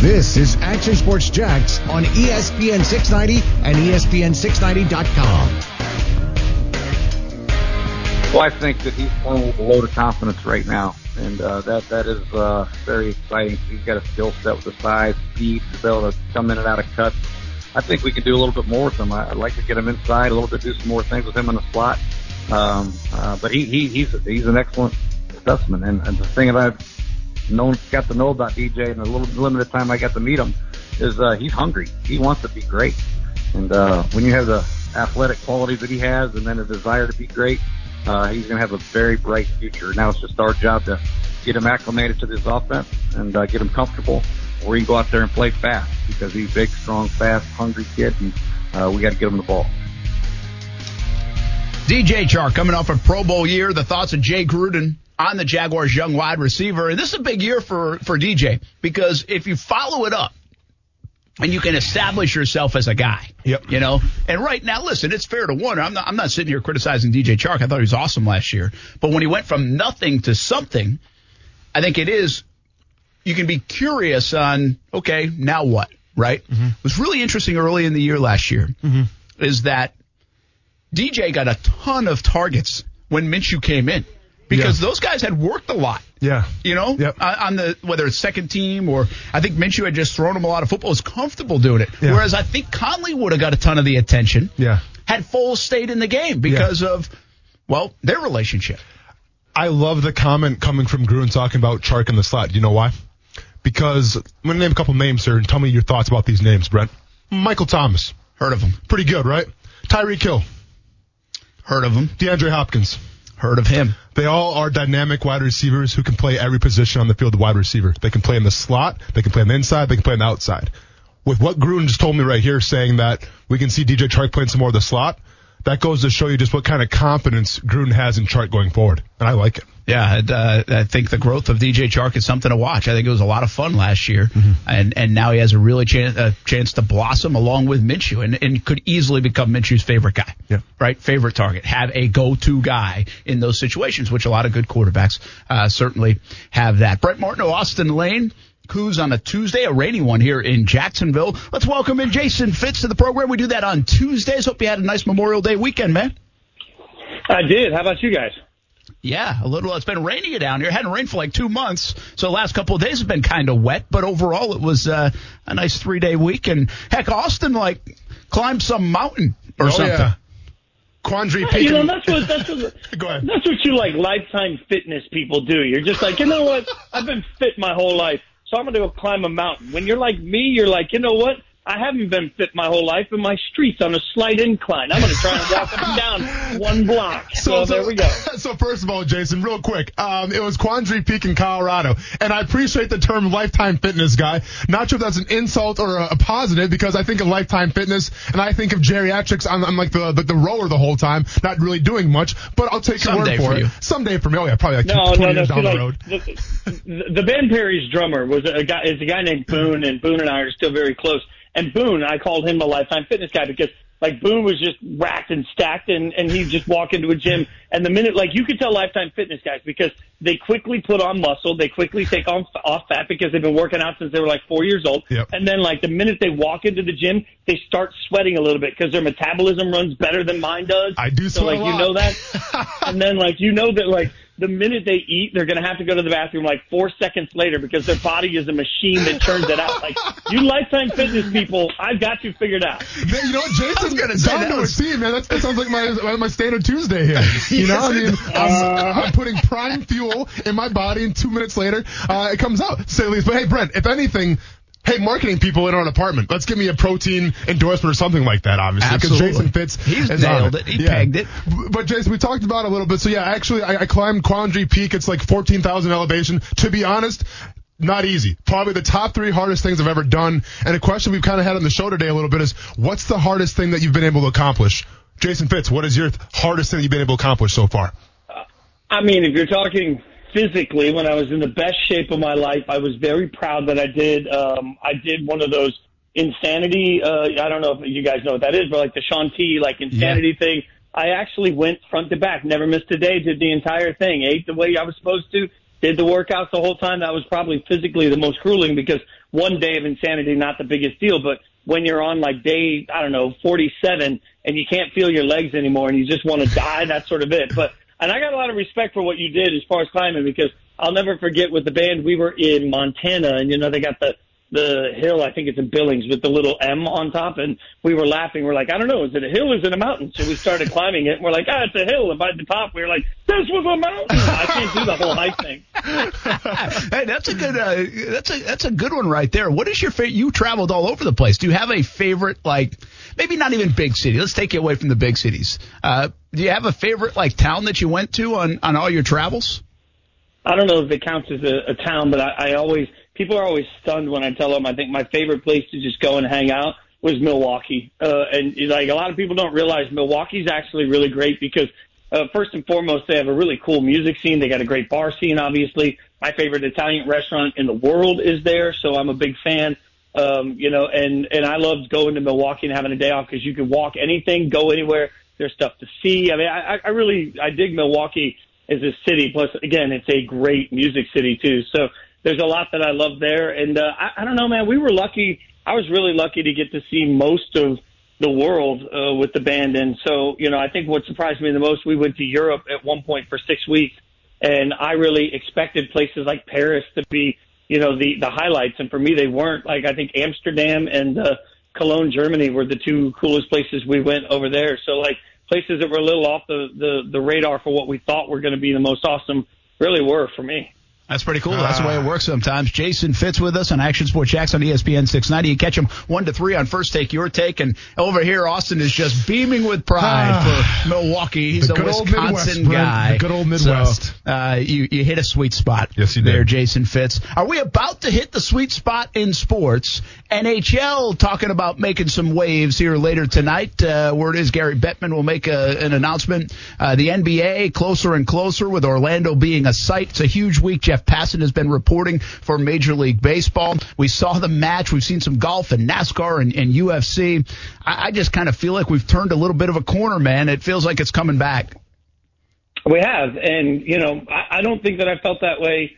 This is Action Sports Jax on ESPN 690 and E ESPN690.com. Well, I think that he's playing with a load of confidence right now, and uh, that that is uh, very exciting. He's got a skill set with the size, speed, to be able to come in and out of cuts. I think we can do a little bit more with him. I'd like to get him inside a little bit, do some more things with him in the slot. Um, uh, but he, he he's he's an excellent specimen, and, and the thing I've known got to know about DJ in the little limited time I got to meet him is uh, he's hungry. He wants to be great, and uh, when you have the athletic qualities that he has, and then a desire to be great, uh, he's going to have a very bright future. Now it's just our job to get him acclimated to this offense and uh, get him comfortable, or he can go out there and play fast because he's a big, strong, fast, hungry kid, and uh, we got to get him the ball. DJ Chark coming off a Pro Bowl year. The thoughts of Jay Gruden on the Jaguars' young wide receiver. And this is a big year for, for DJ because if you follow it up and you can establish yourself as a guy, Yep. you know, and right now, listen, it's fair to wonder. I'm not, I'm not sitting here criticizing DJ Chark. I thought he was awesome last year. But when he went from nothing to something, I think it is, you can be curious on, okay, now what, right? Mm-hmm. It was really interesting early in the year last year is that DJ got a ton of targets when Minshew came in because Yeah. those guys had worked a lot. Yeah. You know, Yep. uh, on the whether it's second team or I think Minshew had just thrown him a lot of football, was comfortable doing it. Yeah. Whereas I think Conley would have got a ton of the attention. Yeah. Had Foles stayed in the game because of well their relationship. I love the comment coming from Gruden talking about Chark in the slot. Do you know why? Because I'm going to name a couple names here and tell me your thoughts about these names, Brent. Michael Thomas. Heard of him? Pretty good, right? Tyreek Hill. Heard of him? DeAndre Hopkins. Heard of him? They all are dynamic wide receivers who can play every position on the field of wide receiver. They can play in the slot, they can play on the inside, they can play on the outside. With what Gruden just told me right here, saying that we can see DJ Chark playing some more of the slot, that goes to show you just what kind of confidence Gruden has in Chark going forward. And I like it. Yeah, uh, I think the growth of DJ Chark is something to watch. I think it was a lot of fun last year, Mm-hmm. and and now he has a really chance a chance to blossom along with Minshew, and, and could easily become Minshew's favorite guy. Yeah. right, favorite target. Have a go-to guy in those situations, which a lot of good quarterbacks uh, certainly have that. Brent Martineau, Austen Lane. Who's on a Tuesday, a rainy one here in Jacksonville. Let's welcome in Jason Fitz to the program. We do that on Tuesdays. Hope you had a nice Memorial Day weekend, man. I did. How about you guys? Yeah, a little. It's been raining down here. It hadn't rained for like two months, so the last couple of days have been kind of wet. But overall, it was uh, a nice three day week. And heck, Austen like climbed some mountain or Oh, something. yeah. Quandary Peak. You know, that's what that's what Go ahead. that's what you like lifetime fitness people do. You're just like, you know what? I've been fit my whole life, so I'm gonna go climb a mountain. When you're like me, you're like, you know what? I haven't been fit my whole life, and my street's on a slight incline. I'm gonna try and walk up and down one block. So, there we go. So first of all, Jason, real quick, um, it was Quandary Peak in Colorado, and I appreciate the term lifetime fitness guy. Not sure if that's an insult or a, a positive because I think of lifetime fitness and I think of geriatrics. I'm, I'm like the, the the rower the whole time, not really doing much, but I'll take your Someday word for, for it. Someday for me, oh yeah, probably like No, 20 no, no. years See, down the road. the, the Band Perry's drummer was a guy. Is a guy named Boone, and Boone and I are still very close. And Boone, I called him a lifetime fitness guy because like Boone was just racked and stacked, and and he'd just walk into a gym, and the minute like you could tell lifetime fitness guys because they quickly put on muscle, they quickly take on off fat because they've been working out since they were like four years old, Yep. and then like the minute they walk into the gym, they start sweating a little bit because their metabolism runs better than mine does. I do so like you know that and then like you know that like the minute they eat, they're gonna have to go to the bathroom like four seconds later because their body is a machine that turns it out. Like you lifetime fitness people, I've got you figured out. Man, you know what, Jason? gonna say down that to was- a T, man. That's, that sounds like my my standard Tuesday here. You know, I mean, I'm, I'm putting prime fuel in my body, and two minutes later, uh, it comes out. to Say the least. But hey, Brent, if anything. Hey, marketing people in our apartment, let's give me a protein endorsement or something like that, obviously, because Jason Fitz He's nailed it. He pegged it. But Jason, we talked about it a little bit. So yeah, actually, I, I climbed Quandary Peak. It's like 14,000 elevation. To be honest, not easy. Probably the top three hardest things I've ever done. And a question we've kind of had on the show today a little bit is, what's the hardest thing that you've been able to accomplish? Jason Fitz, what is your th- hardest thing you've been able to accomplish so far? I mean, if you're talking physically, when I was in the best shape of my life, I was very proud that I did. Um, I did one of those insanity. Uh, I don't know if you guys know what that is, but like the Shaun T, like insanity thing. I actually went front to back, never missed a day, did the entire thing, ate the way I was supposed to, did the workouts the whole time. That was probably physically the most grueling because one day of insanity, not the biggest deal, but when you're on like day, I don't know, 47 and you can't feel your legs anymore and you just want to die, that's sort of it. But, and I got a lot of respect for what you did as far as climbing because I'll never forget with the band, we were in Montana and you know, they got the, the hill, I think it's in Billings with the little M on top. And we were laughing. We're like, I don't know, is it a hill or is it a mountain? So we started climbing it and we're like, ah, it's a hill. And by the top, we were like, this was a mountain. I can't do the whole hike thing. hey, that's a good, uh, that's a, that's a good one right there. What is your favorite? You traveled all over the place. Do you have a favorite, like, maybe not even big city? Let's take you away from the big cities. Uh, do you have a favorite, like, town that you went to on, on all your travels? I don't know if it counts as a, a town, but I, I always, people are always stunned when I tell them I think my favorite place to just go and hang out was Milwaukee. Uh, and like a lot of people don't realize Milwaukee's actually really great because uh, first and foremost, they have a really cool music scene. They got a great bar scene, obviously. My favorite Italian restaurant in the world is there, so I'm a big fan. Um, you know, and, and I loved going to Milwaukee and having a day off because you can walk anything, go anywhere. There's stuff to see. I mean, I, I really, I dig Milwaukee as a city. Plus, again, it's a great music city too. So there's a lot that I love there. And uh, I, I don't know, man. We were lucky. I was really lucky to get to see most of the world uh, with the band. And so, you know, I think what surprised me the most, we went to Europe at one point for six weeks, and I really expected places like Paris to be, you know, the the highlights. And for me, they weren't. Like I think Amsterdam and uh, Cologne, Germany, were the two coolest places we went over there. So like places that were a little off the the, the radar for what we thought were going to be the most awesome, really were for me. That's pretty cool. That's the way it works sometimes. Jason Fitz with us on Action Sports Jax on ESPN 690. You catch him one to three on first take, your take, and over here Austen is just beaming with pride for Milwaukee. He's the a Wisconsin Midwest, guy. Good old Midwest. So, uh, you you hit a sweet spot. Yes, you did. There. Jason Fitz. Are we about to hit the sweet spot in sports? NHL talking about making some waves here later tonight. Uh, word is Gary Bettman will make a, an announcement. Uh, the NBA closer and closer with Orlando being a site. It's a huge week. Jeff Passan has been reporting for Major League Baseball. We saw the match. We've seen some golf and NASCAR and, and UFC. I, I just kind of feel like we've turned a little bit of a corner, man. It feels like it's coming back. We have, and you know, I, I don't think that I felt that way.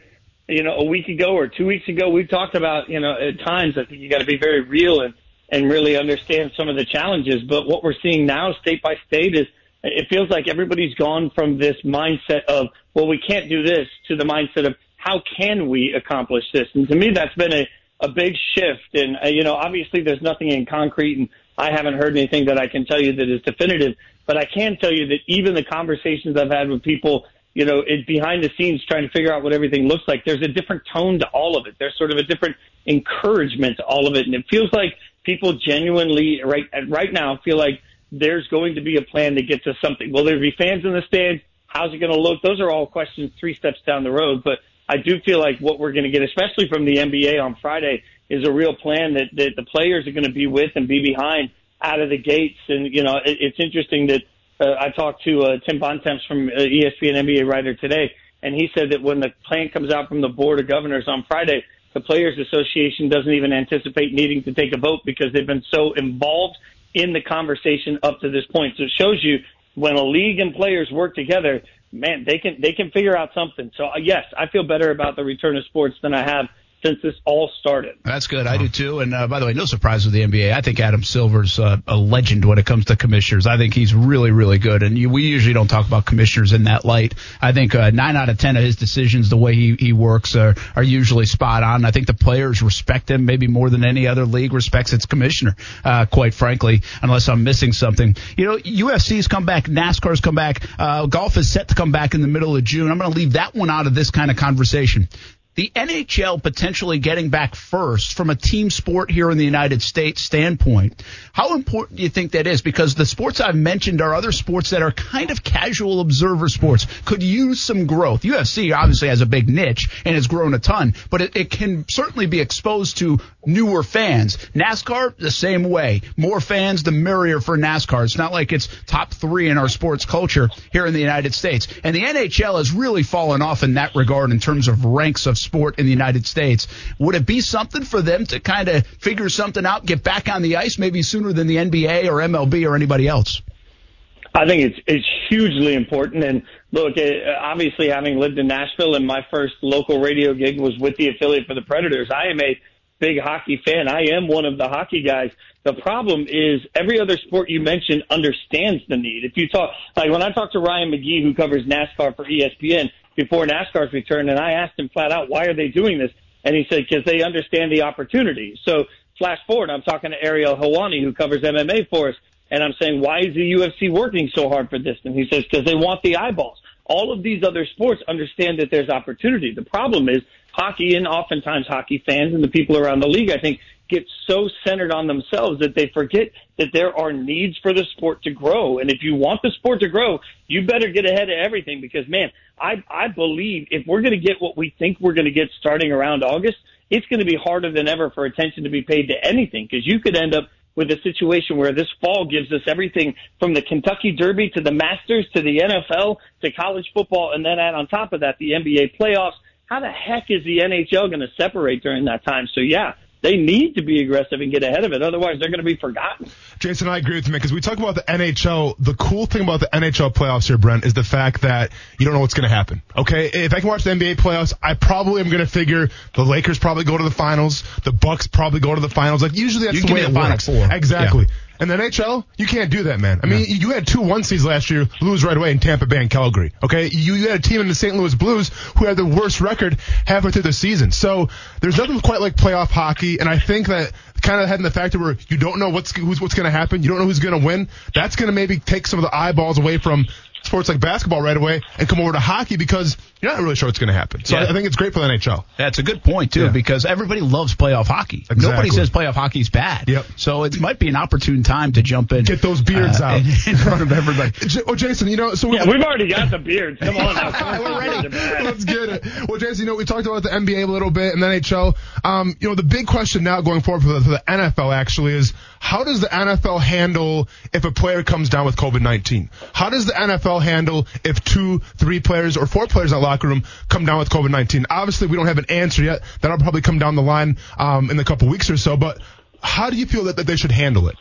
You know, a week ago or two weeks ago, we talked about you know at times I think you got to be very real and and really understand some of the challenges. But what we're seeing now, state by state, is it feels like everybody's gone from this mindset of well, we can't do this to the mindset of how can we accomplish this? And to me, that's been a, a big shift. And, uh, you know, obviously there's nothing in concrete and I haven't heard anything that I can tell you that is definitive, but I can tell you that even the conversations I've had with people, you know, it, behind the scenes trying to figure out what everything looks like, there's a different tone to all of it. There's sort of a different encouragement to all of it. And it feels like people genuinely right, right now feel like there's going to be a plan to get to something. Will there be fans in the stands? How's it going to look? Those are all questions three steps down the road, but I do feel like what we're going to get, especially from the NBA on Friday, is a real plan that, that the players are going to be with and be behind out of the gates. And, you know, it, it's interesting that uh, I talked to uh, Tim Bontemps from uh, ESPN NBA writer today, and he said that when the plan comes out from the Board of Governors on Friday, the Players Association doesn't even anticipate needing to take a vote because they've been so involved in the conversation up to this point. So it shows you when a league and players work together, man, they can they can figure out something. So uh, yes, I feel better about the return of sports than I have since this all started. That's good. I do too. And uh, by the way, no surprise with the NBA. I think Adam Silver's uh, a legend when it comes to commissioners. I think he's really, really good. And you, we usually don't talk about commissioners in that light. I think uh, nine out of ten of his decisions, the way he, he works, are, are usually spot on. I think the players respect him maybe more than any other league respects its commissioner. Uh, quite frankly, unless I'm missing something. You know, UFC's come back, NASCAR's come back, uh, golf is set to come back in the middle of June. I'm going to leave that one out of this kind of conversation the NHL potentially getting back first from a team sport here in the United States standpoint, how important do you think that is? Because the sports I've mentioned are other sports that are kind of casual observer sports, could use some growth. UFC obviously has a big niche and has grown a ton, but it, it can certainly be exposed to newer fans. NASCAR, the same way. More fans, the merrier for NASCAR. It's not like it's top three in our sports culture here in the United States. And the NHL has really fallen off in that regard in terms of ranks of sport in the United States. Would it be something for them to kind of figure something out, get back on the ice maybe sooner than the NBA or MLB or anybody else? I think it's it's hugely important. And look, uh, obviously, having lived in Nashville, and my first local radio gig was with the affiliate for the Predators. I am a big hockey fan. I am one of the hockey guys. The problem is every other sport you mentioned understands the need. If you talk, like when I talk to Ryan McGee, who covers NASCAR for ESPN before NASCAR's return, and I asked him flat out, why are they doing this? And he said, because they understand the opportunity. So flash forward, I'm talking to Ariel Helwani, who covers MMA for us, and I'm saying, why is the UFC working so hard for this? And he says, because they want the eyeballs. All of these other sports understand that there's opportunity. The problem is hockey and oftentimes hockey fans and the people around the league, I think, get so centered on themselves that they forget that there are needs for the sport to grow. And if you want the sport to grow, you better get ahead of everything because man, I, I believe if we're going to get what we think we're going to get starting around August, it's going to be harder than ever for attention to be paid to anything because you could end up with a situation where this fall gives us everything from the Kentucky Derby to the Masters to the NFL to college football and then add on top of that the NBA playoffs. How the heck is the NHL going to separate during that time? So yeah, they need to be aggressive and get ahead of it. Otherwise, they're going to be forgotten. Jason, I agree with you, because we talk about the NHL. The cool thing about the NHL playoffs here, Brent, is the fact that you don't know what's going to happen. Okay? If I can watch the NBA playoffs, I probably am going to figure the Lakers probably go to the finals, the Bucks probably go to the finals. Like, usually that's You the give way me it the Final works. Four. Exactly. And the NHL, you can't do that, man. I mean, you had two one seeds last year lose right away in Tampa Bay and Calgary. Okay, you, you had a team in the St. Louis Blues who had the worst record halfway through the season. So there's nothing quite like playoff hockey, and I think that kind of heading the factor where you don't know what's who's, what's going to happen, you don't know who's going to win. That's going to maybe take some of the eyeballs away from sports like basketball right away and come over to hockey because you're not really sure what's going to happen. So Yeah. I, I think it's great for the NHL. That's a good point too, Yeah. because everybody loves playoff hockey. Exactly. Nobody says playoff hockey's bad. Yep. So it might be an opportune time to jump in, Get those beards uh, out. in, in front of everybody. Oh, Jason, you know, so we Yeah, we've already got the beards. Come on. We're ready. They're. Let's get it. Well, Jason, you know, we talked about the NBA a little bit and the NHL. Um, you know, the big question now going forward for the, for the NFL actually is how does the NFL handle if a player comes down with COVID-19? How does the NFL handle if two, three players or four players are that locker room come down with COVID-19? Obviously, we don't have an answer yet. That'll probably come down the line, um, in a couple weeks or so, but how do you feel that, that they should handle it?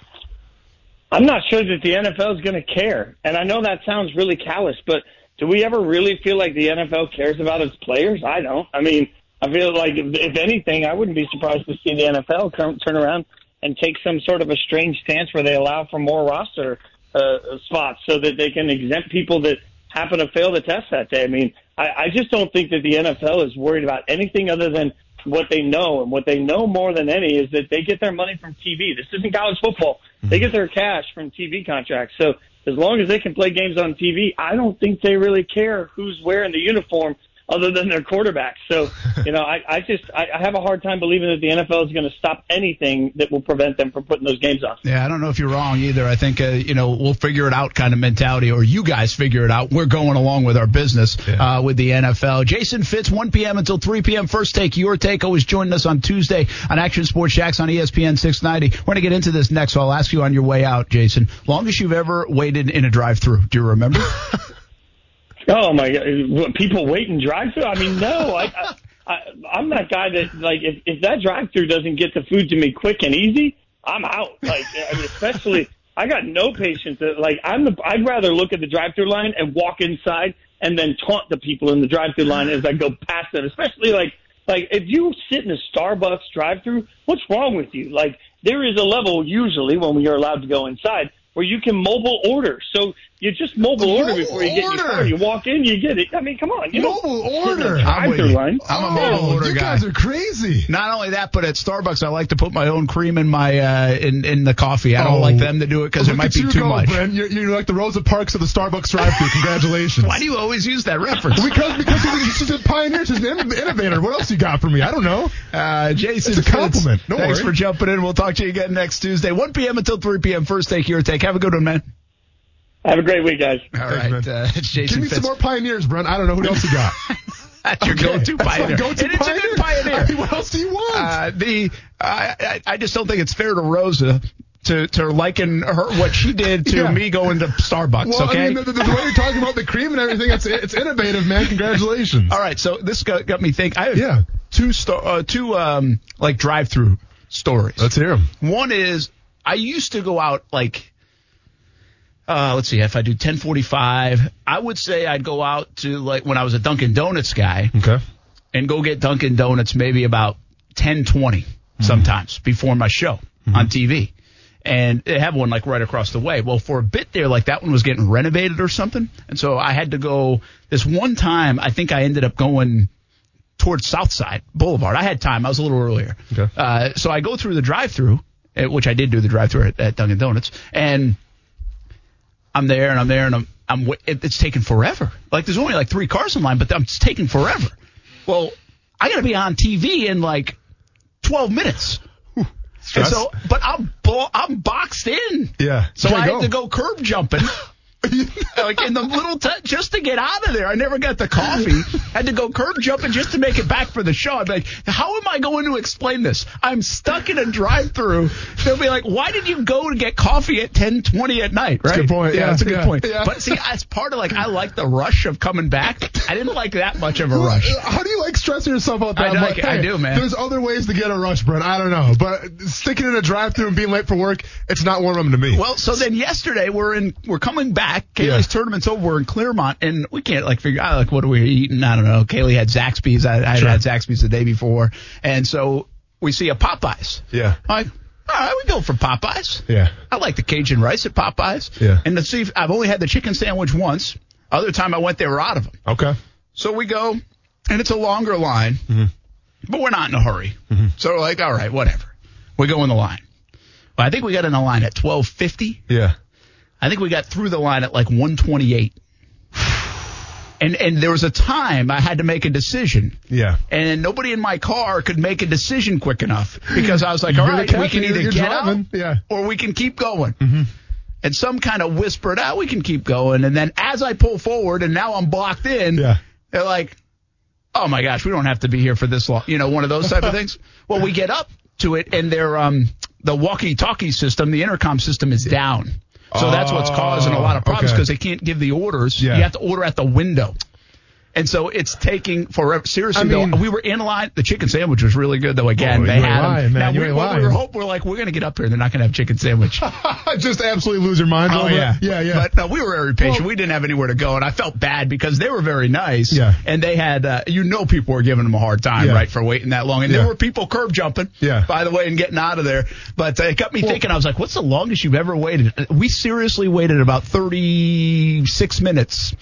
I'm not sure that the NFL is going to care. And I know that sounds really callous, but do we ever really feel like the NFL cares about its players? I don't. I mean, I feel like if, if anything, I wouldn't be surprised to see the NFL come, turn around and take some sort of a strange stance where they allow for more roster uh, spots so that they can exempt people that happen to fail the test that day. I mean, I, I just don't think that the NFL is worried about anything other than what they know. And what they know more than any is that they get their money from TV. This isn't college football. They get their cash from TV contracts. So as long as they can play games on TV, I don't think they really care who's wearing the uniform other than their quarterback. So, you know, I, I just, I, I have a hard time believing that the NFL is going to stop anything that will prevent them from putting those games on. Yeah, I don't know if you're wrong either. I think uh, you know we'll figure it out kind of mentality, or you guys figure it out. We're going along with our business Yeah. uh, with the NFL. Jason Fitz, 1 p.m. until 3 p.m. First take, your take. Always joining us on Tuesday on Action Sports Jax on ESPN 690. We're gonna get into this next, so I'll ask you on your way out, Jason. Longest you've ever waited in a drive-through? Do you remember? Oh my God! People wait in drive through? I mean, no. I, I, I'm that guy that like if if that drive through doesn't get the food to me quick and easy, I'm out. Like I mean, especially I got no patience. That, like I'm the I'd rather look at the drive through line and walk inside and then taunt the people in the drive through line as I go past them. Especially like like if you sit in a Starbucks drive through, what's wrong with you? Like there is a level usually when you're allowed to go inside where you can mobile order. So you just mobile order before you get in your order? car. You walk in, you get it. I mean, come on. You don't Mobile order. I'm with you. line. I'm a mobile Oh, order you guy. You guys are crazy. Not only that, but at Starbucks, I like to put my own cream in my uh, in in the coffee. I don't Oh. like them to do it because it might be too go, much. Brent. You're, you're like the Rosa Parks of the Starbucks drive-through. Congratulations. Why do you always use that reference? Because because she's she's a pioneer, she's an innovator. What else you got for me? I don't know. Uh, Jason, It's a compliment. Don't thanks worry. for jumping in. We'll talk to you again next Tuesday, 1 p.m. until 3 p.m. First take, your take. Have a good one, man. Have a great week, guys. All Thanks, right, uh, it's Jason Give me Fitz. some more pioneers, Brent. I don't know who else you got. That's your Okay. go-to That's my pioneer. go-to and it's a good pioneer. I mean, what else do you want? Uh, the I, I I just don't think it's fair to Rosa to to liken her what she did to Yeah. me going to Starbucks. well, okay. I mean, the, the, the way you're talking about the cream and everything, it's it's innovative, man. Congratulations. All right, so this got, got me thinking. I have Yeah. two sto- uh, two um like drive-through stories. Let's hear them. One is I used to go out like uh let's see if I do 1045 I would say I'd go out to like when I was a Dunkin Donuts guy Okay. and go get Dunkin Donuts maybe about 1020 sometimes before my show on TV. And they have one like right across the way. Well, for a bit there, like that one was getting renovated or something. And so I had to go this one time. I think I ended up going towards Southside Boulevard. I had time. I was a little earlier. Okay. Uh, so I go through the drive-through, uh, which I did do the drive-through at, at Dunkin' Donuts, and I'm there and I'm there and I'm, I'm it, it's taking forever. Like there's only like three cars in line, but it's taking forever. Well, I got to be on TV in like 12 minutes. So, but I'm bo- I'm boxed in. Yeah. So I go. had to go curb jumping. like in the little t- just to get out of there. I never got the coffee. Had to go curb jumping just to make it back for the show. I'm like, how am I going to explain this? I'm stuck in a drive-through. They'll be like, why did you go to get coffee at 10:20 at night? Right? a good point. Yeah, Yeah, that's a good yeah, point. yeah. But see, as part of like, I like the rush of coming back. I didn't like that much of a rush. Uh, how do you like stressing yourself out that I much? like- I do, man. There's other ways to get a rush, Brent. I don't know, but sticking in a drive-through and being late for work, it's not one of them to me. Well, so then yesterday we're in, we're coming back. Kaylee's Yeah. tournament's over. We're in Clermont, and we can't like figure out like what are we eating. I don't know. Kaylee had Zaxby's. I, I Sure. had Zaxby's the day before, and so we see a Popeyes. yeah, like, all right, we go for Popeyes. yeah. I like the Cajun rice at Popeyes. Yeah. And to see, if, I've only had the chicken sandwich once. Other time I went, they were out of them. Okay. So we go, and it's a longer line, Mm-hmm. but we're not in a hurry. So we're like, all right, whatever. We go in the line. Well, I think we got in the line at twelve fifty. Yeah. I think we got through the line at like 128. And and there was a time I had to make a decision. Yeah. And nobody in my car could make a decision quick enough because I was like, all right, we can either get driving, out yeah. or we can keep going. And some kind of whispered out, we can keep going. And then as I pull forward and now I'm blocked in, Yeah. they're like, oh my gosh, we don't have to be here for this long. You know, one of those type of things. Well, we get up to it and their um the walkie-talkie system, the intercom system is down. So that's what's causing a lot of problems oh, okay. because they can't give the orders. Yeah. You have to order at the window. And so it's taking forever. Seriously, I mean- though, we were in line. The chicken sandwich was really good, though. Again, Oh, they had lying, man. Now, You we, what we were hoping we're like, we're going to get up here. and They're not going to have chicken sandwich. Just absolutely lose your mind. Oh it. yeah, Yeah. Yeah. But no, we were very patient. Well- we didn't have anywhere to go, and I felt bad because they were very nice. Yeah. And they had, uh, you know, people were giving them a hard time, Yeah. right, for waiting that long. And Yeah. there were people curb jumping. Yeah. By the way, and getting out of there. But uh, it got me thinking. I was like, what's the longest you've ever waited? We seriously waited about thirty six minutes.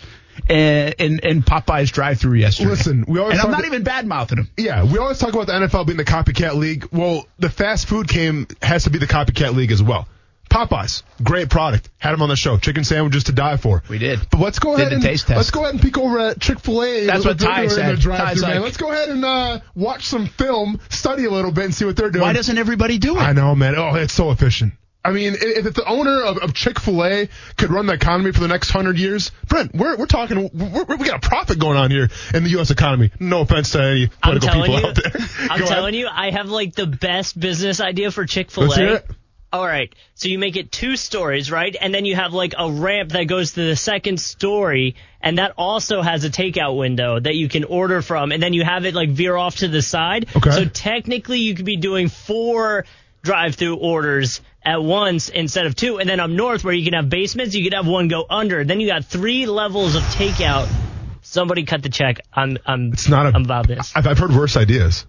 In, in, in Popeye's drive-through yesterday. Listen, we always and I'm not even bad mouthing him. Yeah, we always talk about the NFL being the copycat league. Well, the fast food game has to be the copycat league as well. Popeyes, great product. Had them on the show. Chicken sandwiches to die for. We did. But let's go Did ahead and taste test. let's go ahead and peek over at Chick Fil A. That's what Ty said. Ty's like- Let's go ahead and uh, watch some film, study a little bit, and see what they're doing. Why doesn't everybody do it? I know, man. Oh, it's so efficient. I mean, if, if the owner of, of Chick Fil A could run the economy for the next hundred years, Brent, we're we're talking. We're, we got a profit going on here in the U.S. economy. No offense to any I'm political telling people you, out there. I'm Go ahead. telling you, I have like the best business idea for Chick Fil A. All right, so you make it two stories, right? And then you have like a ramp that goes to the second story, and that also has a takeout window that you can order from, and then you have it like veer off to the side. Okay. So technically, you could be doing four drive-through orders at once instead of two, and then up north where you can have basements, you could have one go under. Then you got three levels of takeout. Somebody cut the check. I'm I'm It's not a, I'm about this. I've, I've heard worse ideas.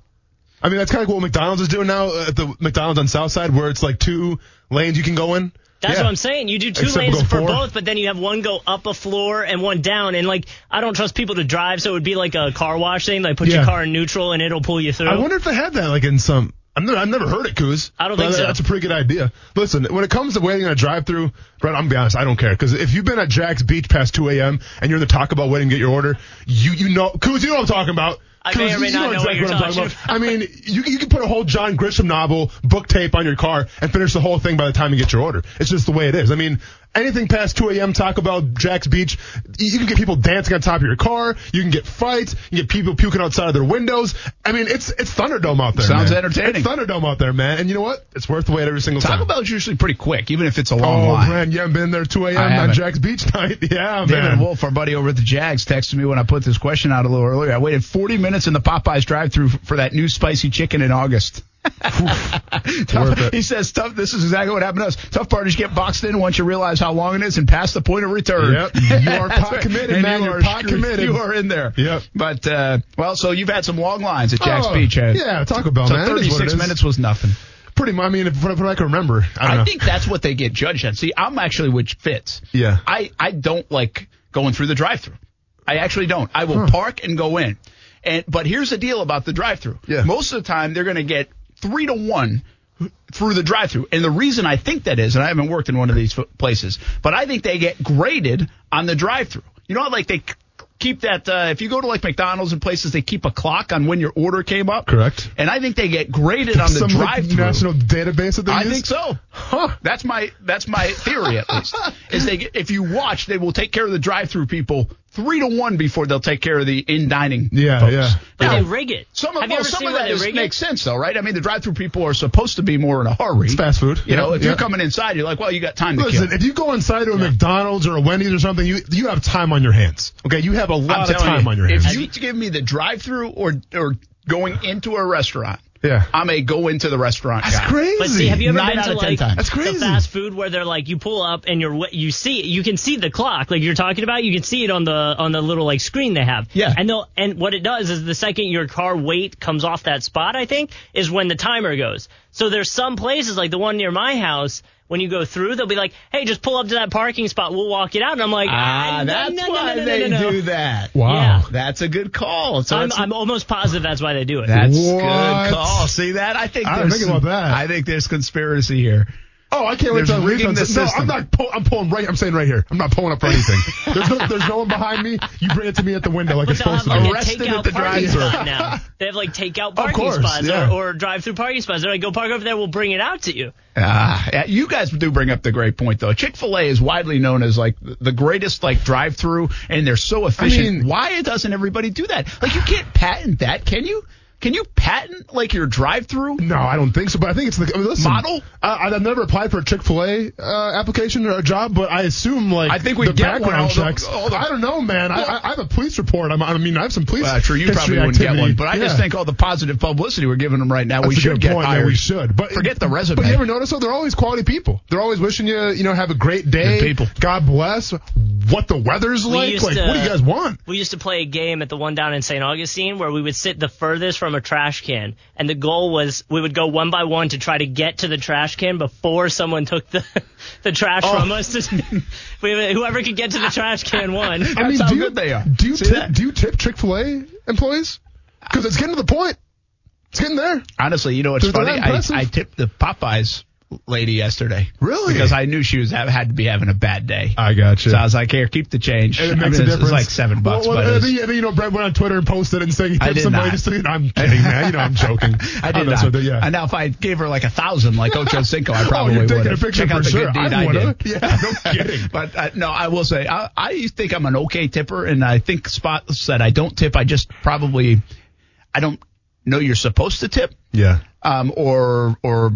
I mean, that's kind of like what McDonald's is doing now uh, at the McDonald's on South Side, where it's like two lanes you can go in. That's Yeah. what I'm saying. You do two Except lanes for four. both, but then you have one go up a floor and one down. And like, I don't trust people to drive, so it would be like a car wash thing. Like, put Yeah. your car in neutral and it'll pull you through. I wonder if they had that like in some. I've never, I've never heard it, Coos. I don't think so. That's a pretty good idea. Listen, when it comes to waiting on a drive-through, Brent, I'm gonna be honest, I don't care because if you've been at Jax Beach past 2 a.m. and you're in the Taco Bell waiting to get your order, you you know, Coos, you know what I'm talking about. I may or may you not know what you're I'm talking about. I mean, you you can put a whole John Grisham novel book tape on your car and finish the whole thing by the time you get your order. It's just the way it is. I mean, anything past 2 a.m. Taco Bell, Jax Beach, you can get people dancing on top of your car. You can get fights. You can get people puking outside of their windows. I mean, it's it's Thunderdome out there. Sounds man. entertaining. It's Thunderdome out there, man. And you know what? It's worth the wait every single Taco time. Bell's usually pretty quick, even if it's a long Oh, line. Brent, you haven't been there 2 a.m. on. Jax Beach night. Yeah, David man. Wolf, our buddy over at the Jags, texted me when I put this question out a little earlier. I waited 40 minutes in the Popeyes drive-through for that new spicy chicken in August. Tough- he says tough. This is exactly what happened to us. Tough part is you get boxed in once you realize how long it is and past the point of return. Yep. You are pot right. committed, And man. you You're pot committed. You are in there. Yep. But uh, well, so you've had some long lines at Jack's Oh, Beach. huh? Yeah, Taco Bell, So man. It is what it 36 minutes was nothing. Pretty much. I mean, if, if I can remember, I don't I think that's what they get judged on. See, I'm actually which fits. Yeah. I, I don't like going through the drive-through. I actually don't. I will park and go in. And but here's the deal about the drive-through. Yeah. Most of the time they're going to get three to one through the drive-through. And the reason I think that is, and I haven't worked in one of these places, but I think they get graded on the drive-through. You know, like they keep that. Uh, if you go to like McDonald's and places, they keep a clock on when your order came up. Correct. And I think they get graded on the Some drive-through. national database that they I use? think so. Huh. That's my that's my theory at least. is they if you watch, they will take care of the drive-through people three to one before they'll take care of the in dining. Yeah, folks. yeah. But Now, they rig it. Some of, well, some of where that they is, rig makes it? sense though, right? I mean, the drive-through people are supposed to be more in a hurry. It's fast food. You know, Yeah, if you're coming inside, you're like, well, you got time to Listen, if you go inside to a McDonald's or a Wendy's or something, you you have time on your hands. Okay, you have a I'm lot of time you, on your hands. If you give me the drive-through or or going into a restaurant, Yeah. I'm a go into the restaurant That's guy. crazy. But see, have you ever Nine been to like. That's crazy. the fast food where they're like you pull up and you're you see you can see the clock like you're talking about you can see it on the on the little like screen they have Yeah. and they'll and what it does is the second your car weight comes off that spot I think is when the timer goes so there's some places like the one near my house when you go through they'll be like hey just pull up to that parking spot we'll walk it out and I'm like Ah, no, that's no, no, why no, no, they no, no. do that. Wow. Yeah. That's a good call. So I'm, I'm almost positive that's why they do it That's What? good call. See that? I think I think about that. I think there's conspiracy here. Oh, I can't wait to rigging the this. No. I'm not. Pull, I'm pulling right. I'm saying right here. I'm not pulling up for anything. there's no. There's no one behind me. You bring it to me at the window like But it's supposed have to like be. a Arrested takeout at the drive-thru. spot now. They have like takeout parking course, spots yeah. or, or drive-through parking spots. They're like, go park over there. We'll bring it out to you. Ah, yeah, you guys do bring up the great point though. Chick Fil A is widely known as like the greatest like drive-through, and they're so efficient. mean- Why doesn't everybody do that? Like you can't patent that, can you? Can you patent like your drive-through? No, I don't think so. But I think it's the I mean, listen, Model? I, I've never applied for a Chick Fil A uh, application or a job, but I assume like I think we the get one, background all the- checks. all the- I don't know, man. I, I, I have a police report. I'm, I mean, I have some police. Well, true, you probably wouldn't get one, but I just think all the positive publicity we're giving them right now, That's we a should good get point. hired. Yeah, we should. But forget the resume. But you ever notice though, they're always quality people. They're always wishing you, you know, have a great day. Good people. God bless. What the weather's We like? Like, to- what do you guys want? We used to play a game at the one down in St. Augustine where we would sit the furthest from a trash can, and the goal was we would go one by one to try to get to the trash can before someone took the the trash Oh. from us. we, whoever could get to the trash can won. I mean, do you, good they are. Do you tip, that? do you tip Chick Fil A employees? Because it's getting to the point. It's getting there. Honestly, you know what's They're funny? I, impressive? I tipped the Popeyes lady yesterday. Really? Because I knew she was had to be having a bad day. I got you. So I was like, here, keep the change. It I makes mean, a difference. It's like seven bucks, Well, well, but I think, I you know, Brent went on Twitter and posted and saying he I tipped did some not. ladies. to- I'm kidding, man. You know, I'm joking. I did know, not. so, yeah. And now if I gave her like a thousand, like Ocho Cinco, I oh, probably you're would taking a picture Check for the sure. I I, did. Yeah, no kidding. But uh, no, I will say I, I think I'm an okay tipper, and I think Spot said I don't tip. I just probably I don't know you're supposed to tip, Yeah. um, or or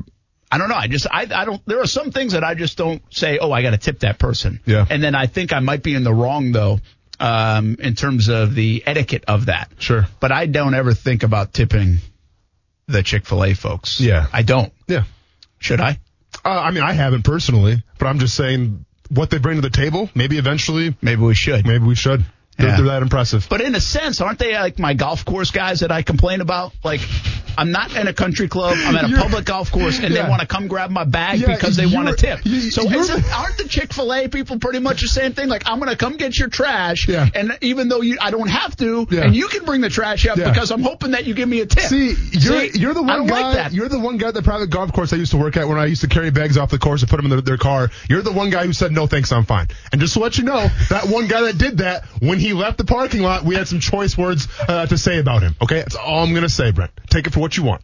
I don't know. I just I I don't. There are some things that I just don't say. Oh, I got to tip that person. Yeah. And then I think I might be in the wrong though, um, in terms of the etiquette of that. Sure. But I don't ever think about tipping the Chick Fil A folks. Yeah. I don't. Yeah. Should I? Uh, I mean, I haven't personally, but I'm just saying what they bring to the table. Maybe eventually, Maybe we should. maybe we should. They're, Yeah. they're that impressive. But in a sense, aren't they like my golf course guys that I complain about? Like, I'm not in a country club. I'm at a public golf course, and Yeah. they want to come grab my bag Yeah, because they want a tip. you- so you're isn't, the- aren't the Chick Fil A people pretty much the same thing? Like, I'm going to come get your trash, Yeah. and even though you, I don't have to, and you can bring the trash up because I'm hoping that you give me a tip. See, you're See, you're the one guy. like that. You're the one guy at the private golf course I used to work at when I used to carry bags off the course and put them in their, their car. You're the one guy who said no, thanks, I'm fine. And just to let you know, that one guy that did that when he left the parking lot, we had some choice words uh, to say about him. Okay, that's all I'm gonna say, Brent. Take it for what you want.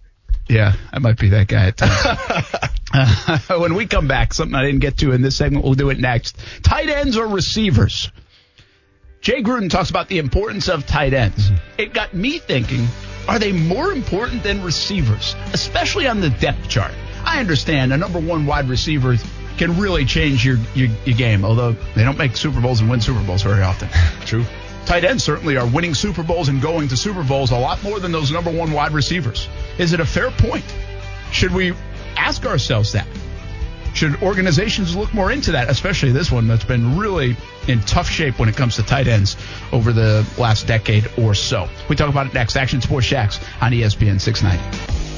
Yeah, I might be that guy at times. Uh, when we come back, something I didn't get to in this segment, we'll do it next. Tight ends or receivers? Jay Gruden talks about the importance of tight ends. It got me thinking, are they more important than receivers, especially on the depth chart? I understand a number one wide receiver can really change your, your, your game, although they don't make Super Bowls and win Super Bowls very often. True. Tight ends certainly are winning Super Bowls and going to Super Bowls a lot more than those number one wide receivers. Is it a fair point? Should we ask ourselves that? Should organizations look more into that, especially this one that's been really in tough shape when it comes to tight ends over the last decade or so? We talk about it next. Action Sports Jax on ESPN 690.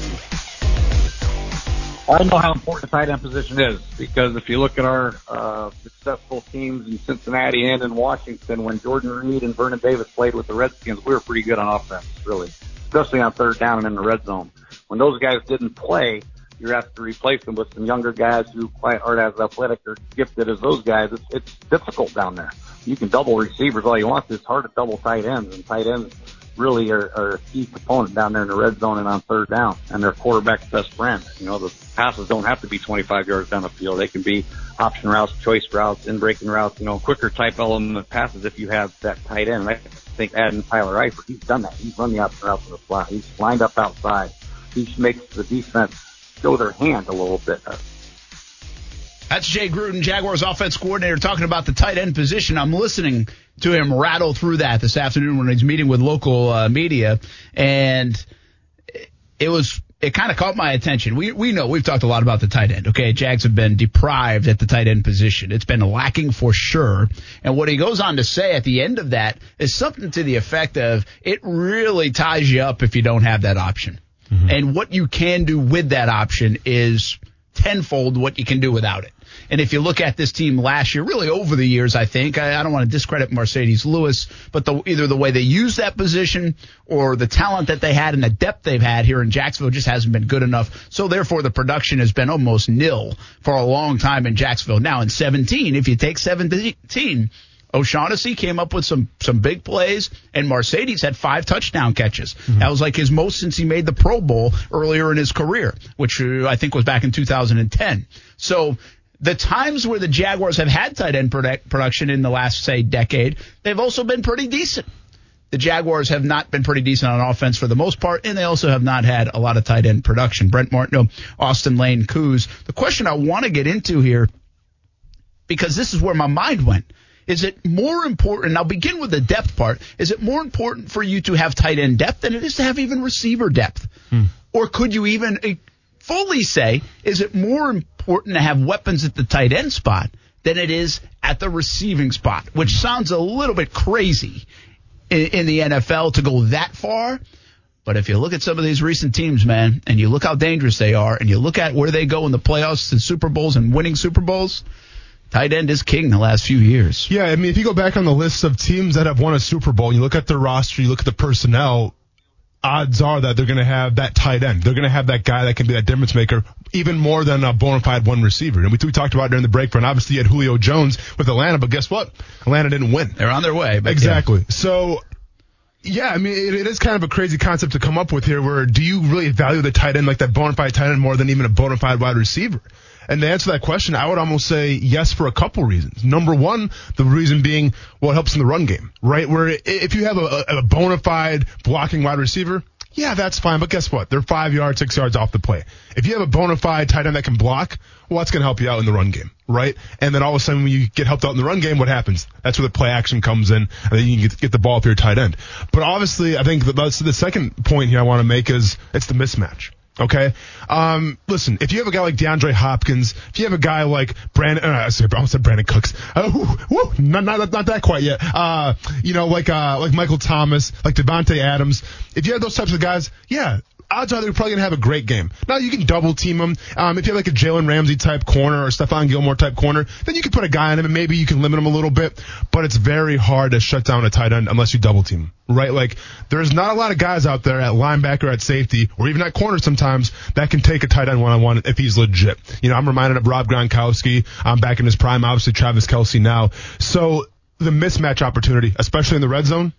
I know how important the tight end position is because if you look at our uh, successful teams in Cincinnati and in Washington, when Jordan Reed and Vernon Davis played with the Redskins, we were pretty good on offense, really, especially on third down and in the red zone. When those guys didn't play, you're asked to replace them with some younger guys who quite aren't as athletic or gifted as those guys. It's, it's difficult down there. You can double receivers all you want. It's hard to double tight ends, and tight ends really are, are a key component down there in the red zone and on third down, and they're quarterback's best friend. You know, the passes don't have to be 25 yards down the field. They can be option routes, choice routes, in breaking routes, you know, quicker type element passes if you have that tight end. I think adding Tyler Eifert, he's done that. He's run the option routes in the slot. He's lined up outside. He makes the defense show their hand a little bit. That's Jay Gruden, Jaguars offense coordinator, talking about the tight end position. I'm listening to him rattle through that this afternoon when he's meeting with local uh, media, and it was it kind of caught my attention. We we know we've talked a lot about the tight end. Okay, Jags have been deprived at the tight end position. It's been lacking for sure. And what he goes on to say at the end of that is something to the effect of it really ties you up if you don't have that option. Mm-hmm. And what you can do with that option is tenfold what you can do without it. And if you look at this team last year, really over the years, I think I, I don't want to discredit Marcedes Lewis, but the, either the way they use that position or the talent that they had and the depth they've had here in Jacksonville just hasn't been good enough. So therefore, the production has been almost nil for a long time in Jacksonville. Now in 17, if you take 17. O'Shaughnessy came up with some some big plays, and Marcedes had five touchdown catches. Mm-hmm. That was like his most since he made the Pro Bowl earlier in his career, which uh, I think was back in 2010. So the times where the Jaguars have had tight end product, production in the last, say, decade, they've also been pretty decent. The Jaguars have not been pretty decent on offense for the most part, and they also have not had a lot of tight end production. Brent Martineau, Austen Lane, Coos. The question I want to get into here, because this is where my mind went. Is it more important? I'll begin with the depth part. Is it more important for you to have tight end depth than it is to have even receiver depth? Hmm. Or could you even fully say, is it more important to have weapons at the tight end spot than it is at the receiving spot, which sounds a little bit crazy in, in the NFL to go that far. But if you look at some of these recent teams, man, and you look how dangerous they are, and you look at where they go in the playoffs and Super Bowls and winning Super Bowls, tight end is king the last few years. Yeah, I mean, if you go back on the list of teams that have won a Super Bowl, you look at their roster, you look at the personnel, odds are that they're going to have that tight end. They're going to have that guy that can be that difference maker even more than a bona fide one receiver. And we, we talked about during the break and obviously you had Julio Jones with Atlanta, but guess what? Atlanta didn't win. They're on their way. exactly. Yeah. So yeah, I mean, it, it is kind of a crazy concept to come up with here where do you really value the tight end like that bona fide tight end more than even a bona fide wide receiver? And to answer that question, I would almost say yes for a couple reasons. Number one, the reason being, well, it helps in the run game, right? Where if you have a, a bona fide blocking wide receiver, yeah, that's fine. But guess what? They're five yards, six yards off the play. If you have a bona fide tight end that can block, well, that's going to help you out in the run game, right? And then all of a sudden, when you get helped out in the run game, what happens? That's where the play action comes in, and then you can get, the ball up your tight end. But obviously, I think the, the second point here I want to make is it's the mismatch. Okay. Um, listen, if you have a guy like DeAndre Hopkins, if you have a guy like Brandon, uh, I almost said Brandin Cooks, uh, whoo, whoo, not, not, not that quite yet. Uh, you know, like, uh, like Michael Thomas, like Davante Adams. If you have those types of guys, yeah, odds are they're probably going to have a great game. Now you can double team them. Um, if you have like a Jalen Ramsey type corner or Stephon Gilmore type corner, then you can put a guy on him and maybe you can limit him a little bit. But it's very hard to shut down a tight end unless you double team right? Like there's not a lot of guys out there at linebacker, at safety, or even at corner sometimes that can take a tight end one on one if he's legit. You know, I'm reminded of Rob Gronkowski. I'm back in his prime, obviously Travis Kelce now. So the mismatch opportunity, especially in the red zone,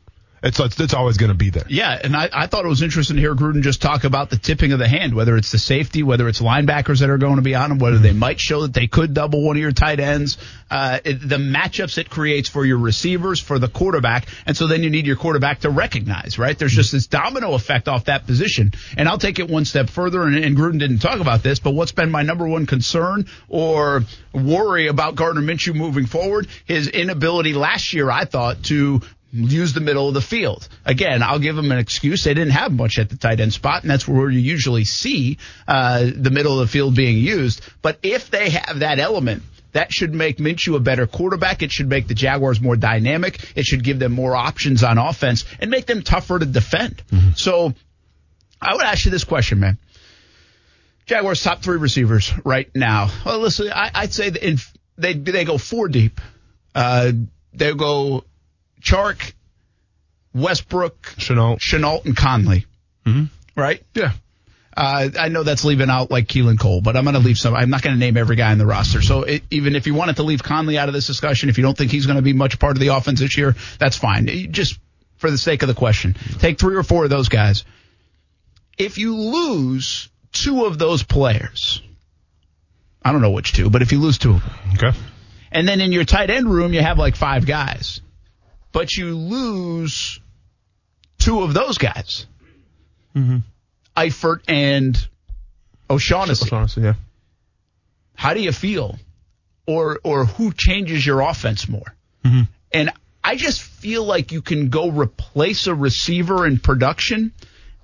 it's it's, always going to be there. Yeah, and I, I thought it was interesting to hear Gruden just talk about the tipping of the hand, whether it's the safety, whether it's linebackers that are going to be on them, whether they might show that they could double one of your tight ends, uh, it, the matchups it creates for your receivers, for the quarterback, and so then you need your quarterback to recognize, right? There's just this domino effect off that position, and I'll take it one step further, and, and Gruden didn't talk about this, but what's been my number one concern or worry about Gardner Minshew moving forward? His inability last year, I thought, to use the middle of the field. Again, I'll give them an excuse. They didn't have much at the tight end spot, and that's where you usually see uh, the middle of the field being used. But if they have that element, that should make Minshew a better quarterback. It should make the Jaguars more dynamic. It should give them more options on offense and make them tougher to defend. So I would ask you this question, man. Jaguars top three receivers right now. Well, listen, I, I'd say that in, they they go four deep. Uh, they go Chark, Westbrook, Shenault. Shenault, and Conley. Right? Yeah. Uh, I know that's leaving out like Keelan Cole, but I'm going to leave some. I'm not going to name every guy in the roster. So it, even if you wanted to leave Conley out of this discussion, if you don't think he's going to be much part of the offense this year, that's fine. You Just for the sake of the question, take three or four of those guys. If you lose two of those players, I don't know which two, but if you lose two of them, Okay. and then in your tight end room you have like five guys, but you lose two of those guys, Eifert and O'Shaughnessy. Honestly, yeah. How do you feel? Or or who changes your offense more? And I just feel like you can go replace a receiver in production.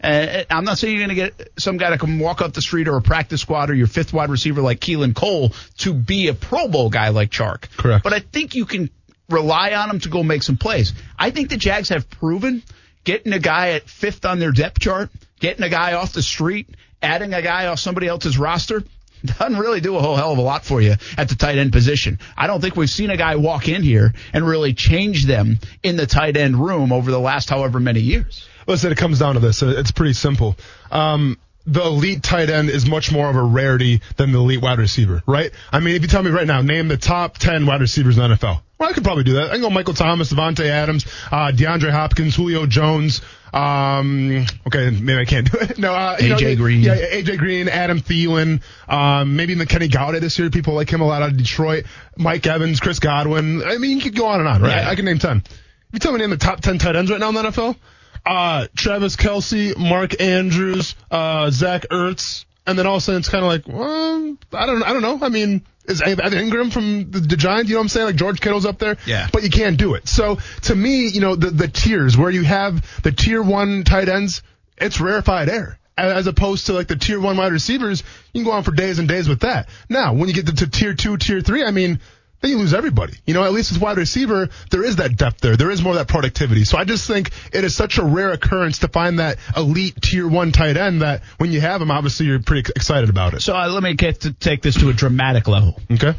Uh, I'm not saying you're going to get some guy to come walk up the street or a practice squad or your fifth wide receiver like Keelan Cole to be a Pro Bowl guy like Chark. Correct. But I think you can rely on him to go make some plays. I think the Jags have proven getting a guy at fifth on their depth chart, getting a guy off the street, adding a guy off somebody else's roster doesn't really do a whole hell of a lot for you at the tight end position. I don't think we've seen a guy walk in here and really change them in the tight end room over the last however many years. Listen, it comes down to this. It's pretty simple. Um, the elite tight end is much more of a rarity than the elite wide receiver, right? I mean, if you tell me right now, name the top 10 wide receivers in the NFL. Well, I could probably do that. I can go Michael Thomas, Davante Adams, uh, DeAndre Hopkins, Julio Jones. Um, okay, maybe I can't do it. No, uh, AJ know, Green. Yeah, AJ Green, Adam Thielen, um, maybe even Kenny Golladay this year. People like him a lot out of Detroit. Mike Evans, Chris Godwin. I mean, you could go on and on, right? Yeah. I can name 10. If you tell me to name the top 10 tight ends right now in the NFL, uh, Travis Kelce, Mark Andrews, uh, Zach Ertz, and then all of a sudden it's kind of like, well, I don't, I don't know. I mean, is Evan Engram from the, the Giants? You know what I'm saying? Like George Kittle's up there, Yeah. But you can't do it. So to me, you know, the the tiers where you have the tier one tight ends, it's rarefied air. As opposed to like the tier one wide receivers, you can go on for days and days with that. Now, when you get to, to tier two, tier three, I mean, then you lose everybody. You know, at least with wide receiver, there is that depth there. There is more of that productivity. So I just think it is such a rare occurrence to find that elite tier one tight end that when you have him, obviously you're pretty excited about it. So uh, let me get to take this to a dramatic level. Okay.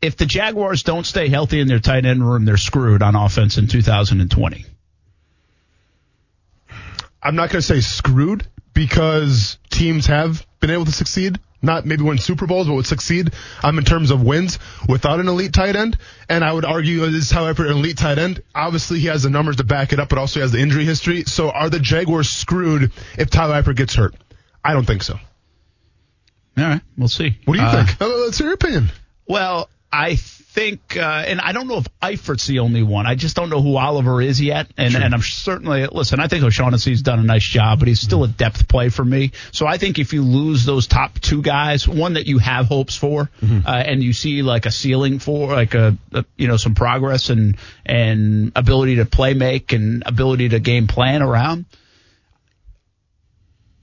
If the Jaguars don't stay healthy in their tight end room, they're screwed on offense in 2020. I'm not going to say screwed because teams have been able to succeed. Not maybe win Super Bowls, but would succeed um, in terms of wins without an elite tight end. And I would argue this is, however, an elite tight end. Obviously, he has the numbers to back it up, but also he has the injury history. So are the Jaguars screwed if Tyler Eifert gets hurt? I don't think so. All right, we'll see. What do you Uh, think? Uh, Let's hear your opinion. Well, I think, uh, and I don't know if Eifert's the only one. I just don't know who Oliver is yet. And, and I'm certainly, listen, I think O'Shaughnessy's done a nice job, but he's still a depth play for me. So I think if you lose those top two guys, one that you have hopes for, uh, and you see like a ceiling for, like a, a, you know, some progress and, and ability to play make and ability to game plan around.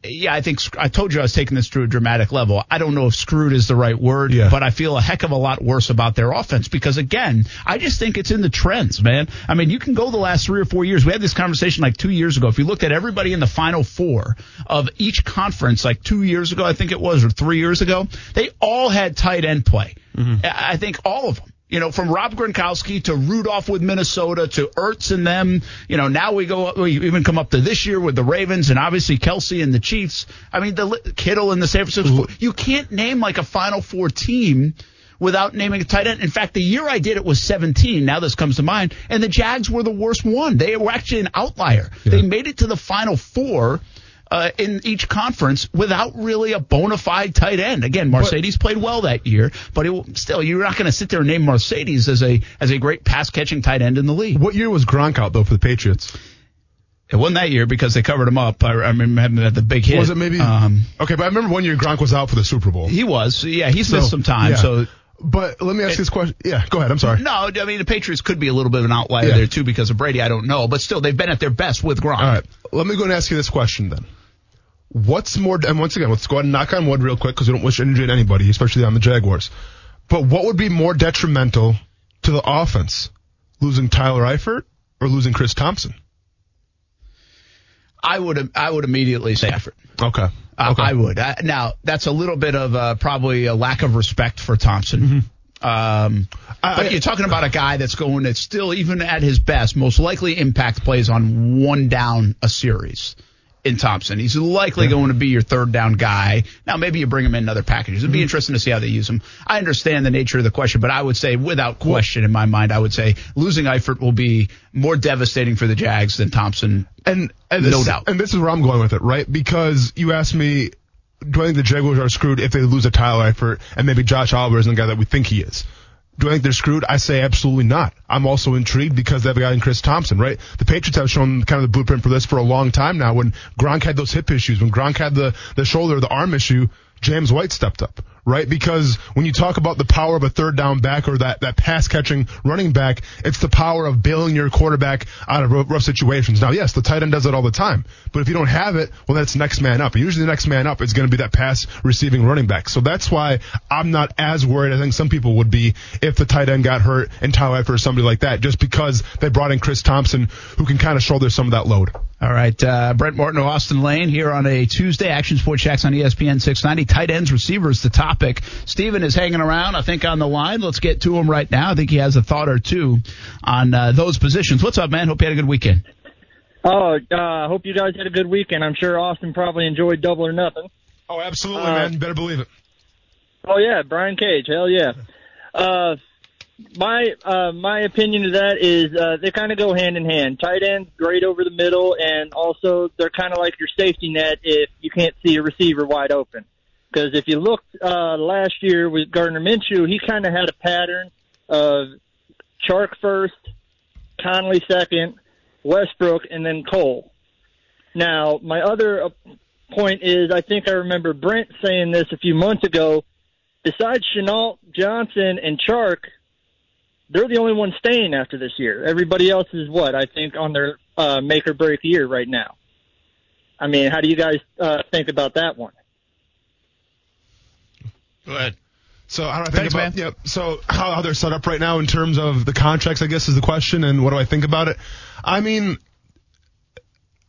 Yeah, I think I told you I was taking this to a dramatic level. I don't know if screwed is the right word, Yeah. but I feel a heck of a lot worse about their offense because again, I just think it's in the trends, man. I mean, you can go the last three or four years. We had this conversation like two years ago. If you looked at everybody in the final four of each conference, like two years ago, I think it was, or three years ago, they all had tight end play. Mm-hmm. I I think all of them. You know, from Rob Gronkowski to Rudolph with Minnesota to Ertz and them. You know, now we go, we even come up to this year with the Ravens and obviously Kelce and the Chiefs. I mean, the Kittle and the San Francisco. You can't name like a Final Four team without naming a tight end. In fact, the year I did it was 17. Now this comes to mind, and the Jags were the worst one. They were actually an outlier. They made it to the Final Four. Uh, in each conference without really a bona fide tight end. Again, Marcedes played well that year, but it, still, you're not going to sit there and name Marcedes as a as a great pass catching tight end in the league. What year was Gronk out though for the Patriots? It wasn't that year because they covered him up. I, I remember having that the big hit. Was it maybe? Um, okay, but I remember one year Gronk was out for the Super Bowl. he was. Yeah, he's So, missed some time. yeah. So But let me ask you this question. Yeah, go ahead. I'm sorry. No, I mean the Patriots could be a little bit of an outlier Yeah. there too because of Brady. I don't know, but still they've been at their best with Gronk. All right. Let me go and ask you this question then. What's more, and once again, let's go ahead and knock on wood real quick because we don't wish injury to anybody, especially on the Jaguars. But what would be more detrimental to the offense? Losing Tyler Eifert or losing Chris Thompson? I would I would immediately say Eifert. Okay. Uh, okay. I would. Uh, now that's a little bit of uh, probably a lack of respect for Thompson. Um, Mm-hmm. I- but you're talking about a guy that's going to still, even at his best, most likely impact plays on one down a series. In Thompson, he's likely going to be your third down guy. Now, maybe you bring him in other packages. It'd be mm-hmm. interesting to see how they use him. I understand the nature of the question, but I would say, without question, in my mind, I would say losing Eifert will be more devastating for the Jags than Thompson. And, and No this, doubt. And this is where I'm going with it, right? Because you asked me, do I think the Jaguars are screwed if they lose a Tyler Eifert and maybe Josh Oliver isn't the guy that we think he is? Do I think they're screwed? I say absolutely not. I'm also intrigued because they have a guy in Chris Thompson, right? The Patriots have shown kind of the blueprint for this for a long time now. When Gronk had those hip issues, when Gronk had the, the shoulder, the arm issue, James White stepped up, right? Because when you talk about the power of a third down back or that, that pass catching running back, it's the power of bailing your quarterback out of rough, situations. Now, yes, the tight end does it all the time, but if you don't have it, well, that's next man up. And usually the next man up is going to be that pass receiving running back. So that's why I'm not as worried. I think some people would be if the tight end got hurt and Tyler Eifert or somebody like that, just because they brought in Chris Thompson, who can kind of shoulder some of that load. All right, uh, Brent Martin, of Austen Lane here on a Tuesday. Action Sports Jax on ESPN 690. Tight ends, receivers, the topic. Steven is hanging around, I think, on the line. Let's get to him right now. I think he has a thought or two on uh, those positions. What's up, man? Hope you had a good weekend. Oh, uh, hope you guys had a good weekend. I'm sure Austen probably enjoyed Double or Nothing. Oh, absolutely, Uh, man. You better believe it. Oh yeah, Brian Cage. Hell yeah. My uh, my opinion of that is uh, they kind of go hand in hand. Tight ends great over the middle, and also they're kind of like your safety net if you can't see a receiver wide open. Because if you looked uh, last year with Gardner Minshew, he kind of had a pattern of Chark first, Conley second, Westbrook, and then Cole. Now, my other uh, point is, I think I remember Brent saying this a few months ago. Besides Shenault, Johnson, and Chark, they're the only ones staying after this year. Everybody else is what I think on their uh, make or break year right now. I mean, how do you guys uh, think about that one? Go ahead. So how do I think Thanks, about man. Yep. So how, how they're set up right now in terms of the contracts, I guess, is the question, and what do I think about it? I mean,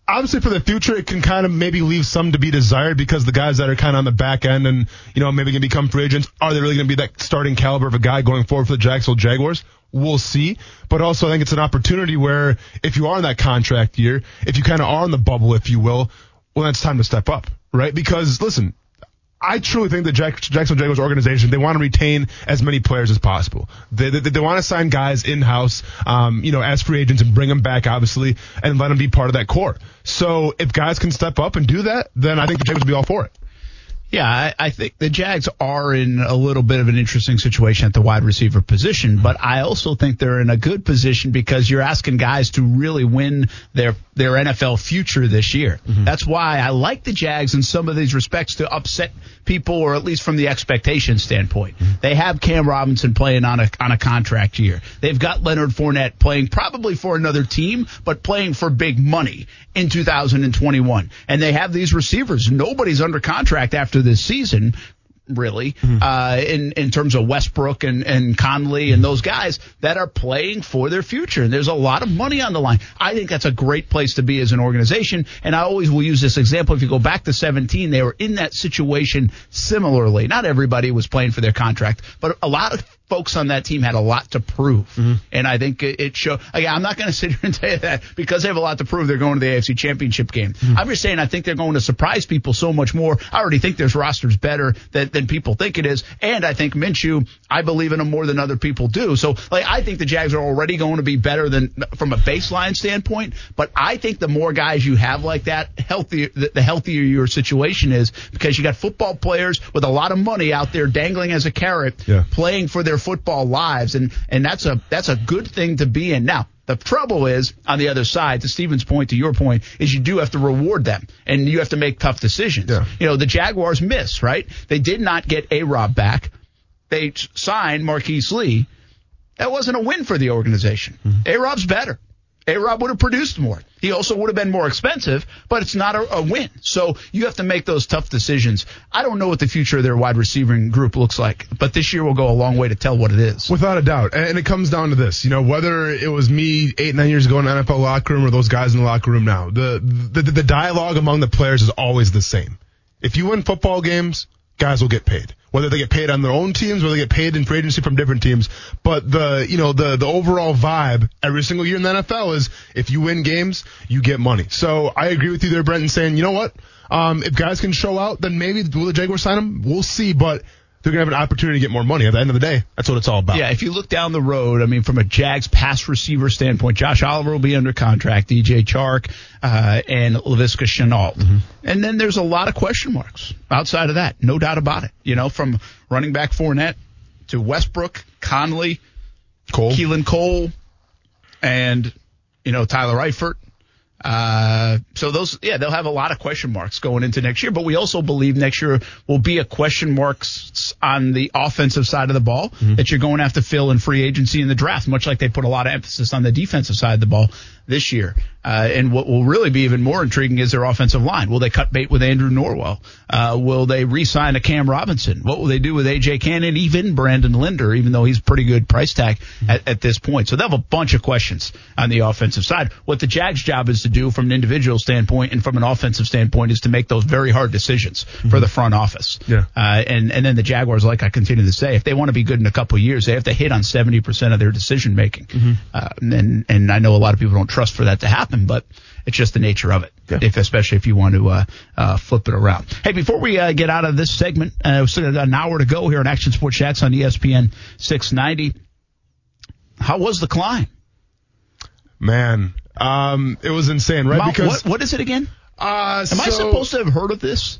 obviously for the future, it can kind of maybe leave some to be desired because the guys that are kind of on the back end and you know maybe to become free agents, are they really going to be that starting caliber of a guy going forward for the Jacksonville Jaguars? We'll see. But also, I think it's an opportunity where if you are in that contract year, if you kind of are in the bubble, if you will, well, then it's time to step up, right? Because listen, I truly think the Jack, Jacksonville Jaguars organization, they want to retain as many players as possible. They, they, they want to sign guys in-house, um, you know, as free agents and bring them back, obviously, and let them be part of that core. So if guys can step up and do that, then I think the Jaguars will be all for it. Yeah, I, I think the Jags are in a little bit of an interesting situation at the wide receiver position, but I also think they're in a good position because you're asking guys to really win their their NFL future this year. Mm-hmm. That's why I like the Jags in some of these respects to upset people, or at least from the expectation standpoint. Mm-hmm. They have Cam Robinson playing on a on a contract year. They've got Leonard Fournette playing probably for another team, but playing for big money in 2021. And they have these receivers. Nobody's under contract after this season. Really, uh, in in terms of Westbrook and and Conley and those guys that are playing for their future, and there's a lot of money on the line. I think that's a great place to be as an organization. And I always will use this example. If you go back to 17, they were in that situation similarly. Not everybody was playing for their contract, but a lot of folks on that team had a lot to prove. Mm-hmm. And I think it, showed. Again, I'm not going to sit here and tell you that because they have a lot to prove. They're going to the AFC Championship game. Mm-hmm. I'm just saying I think they're going to surprise people so much more. I already think their roster's better than, than people think it is, and I think Minshew. I believe in him more than other people do. So, like, I think the Jags are already going to be better than from a baseline standpoint. But I think the more guys you have like that, healthier the, the healthier your situation is because you got football players with a lot of money out there dangling as a carrot, Yeah. playing for their football lives, and and that's a that's a good thing to be in. Now, the trouble is on the other side. To Stephen's point, to your point, is you do have to reward them, and you have to make tough decisions. Yeah. You know, the Jaguars miss right. They did not get a Rob back. they signed Marquise Lee, that wasn't a win for the organization. Mm-hmm. A Rob's better. A Rob would have produced more. He also would have been more expensive, but it's not a, a, win. So you have to make those tough decisions. I don't know what the future of their wide receiving group looks like, but this year will go a long way to tell what it is. Without a doubt. And it comes down to this, you know, whether it was me eight, nine years ago in the NFL locker room or those guys in the locker room now, the, the, the dialogue among the players is always the same. If you win football games, guys will get paid. Whether they get paid on their own teams, whether they get paid in free agency from different teams. But the, you know, the, the overall vibe every single year in the NFL is if you win games, you get money. So I agree with you there, Brenton, saying, you know what? Um, if guys can show out, then maybe will the Jaguars sign them? We'll see, but they're going to have an opportunity to get more money. At the end of the day, that's what it's all about. Yeah, if you look down the road, I mean, from a Jags pass receiver standpoint, Josh Oliver will be under contract, DJ Chark, uh, and Laviska Shenault. Mm-hmm. And then there's a lot of question marks outside of that, no doubt about it. You know, from running back Fournette to Westbrook, Conley, Cole. Keelan Cole, and, you know, Tyler Eifert. Uh, so those, yeah, they'll have a lot of question marks going into next year, but we also believe next year will be a question marks on the offensive side of the ball mm-hmm. that you're going to have to fill in free agency in the draft, much like they put a lot of emphasis on the defensive side of the ball this year. Uh, and what will really be even more intriguing is their offensive line. Will they cut bait with Andrew Norwell? Uh, will they re-sign a Cam Robinson? What will they do with AJ Cannon, even Brandon Linder, even though he's pretty good price tag at, at this point? So they have a bunch of questions on the offensive side. What the Jags' job is to do from an individual standpoint and from an offensive standpoint is to make those very hard decisions mm-hmm. for the front office. Yeah. Uh, and, and then the Jaguars, like I continue to say, if they want to be good in a couple of years, they have to hit on 70% of their decision making. Mm-hmm. Uh, and, and I know a lot of people don't trust for that to happen, but it's just the nature of it. Yeah. If, especially if you want to uh, uh, flip it around. Hey, before we uh, get out of this segment, uh, we still got an hour to go here on Action Sports Jax on ESPN 690. How was the climb? Man, um, it was insane, right? Mount, because what, what is it again? Uh, Am so, I supposed to have heard of this?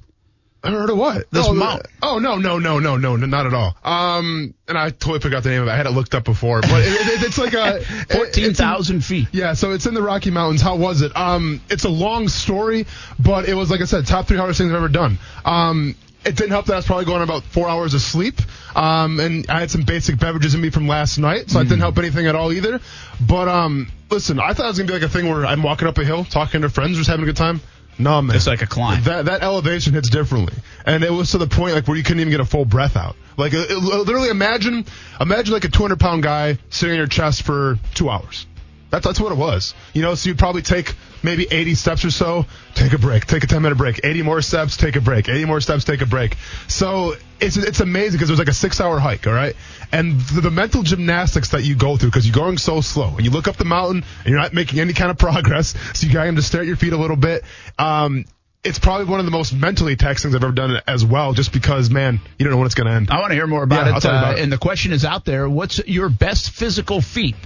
I heard of what? This oh, mount. Oh no no no no no not at all. Um, and I totally forgot the name of it. I had it looked up before, but it, it, it's like a fourteen thousand feet. Yeah, so it's in the Rocky Mountains. How was it? Um, it's a long story, but it was like I said, top three hardest things I've ever done. Um, it didn't help that I was probably going about four hours of sleep. Um, and I had some basic beverages in me from last night, so mm. it didn't help anything at all either. But um, listen, I thought it was gonna be like a thing where I'm walking up a hill, talking to friends, just having a good time. No, man. It's like a climb. That that elevation hits differently, and it was to the point like where you couldn't even get a full breath out. Like it, it, literally, imagine imagine like a 200 pound guy sitting on your chest for two hours. That's that's what it was. You know, so you'd probably take maybe 80 steps or so, take a break, take a 10 minute break, 80 more steps, take a break, 80 more steps, take a break. So it's it's amazing because it was like a six hour hike, all right. And the, the mental gymnastics that you go through because you're going so slow and you look up the mountain and you're not making any kind of progress, so you got to stare at your feet a little bit. Um, it's probably one of the most mentally taxing things I've ever done as well, just because, man, you don't know when it's going to end. I want to hear more about, yeah, it, uh, about. And the question is out there: What's your best physical feat?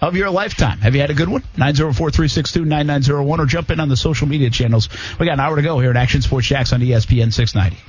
of your lifetime. Have you had a good one? 904-362-9901 or jump in on the social media channels. We got an hour to go here at Action Sports Jax on ESPN 690.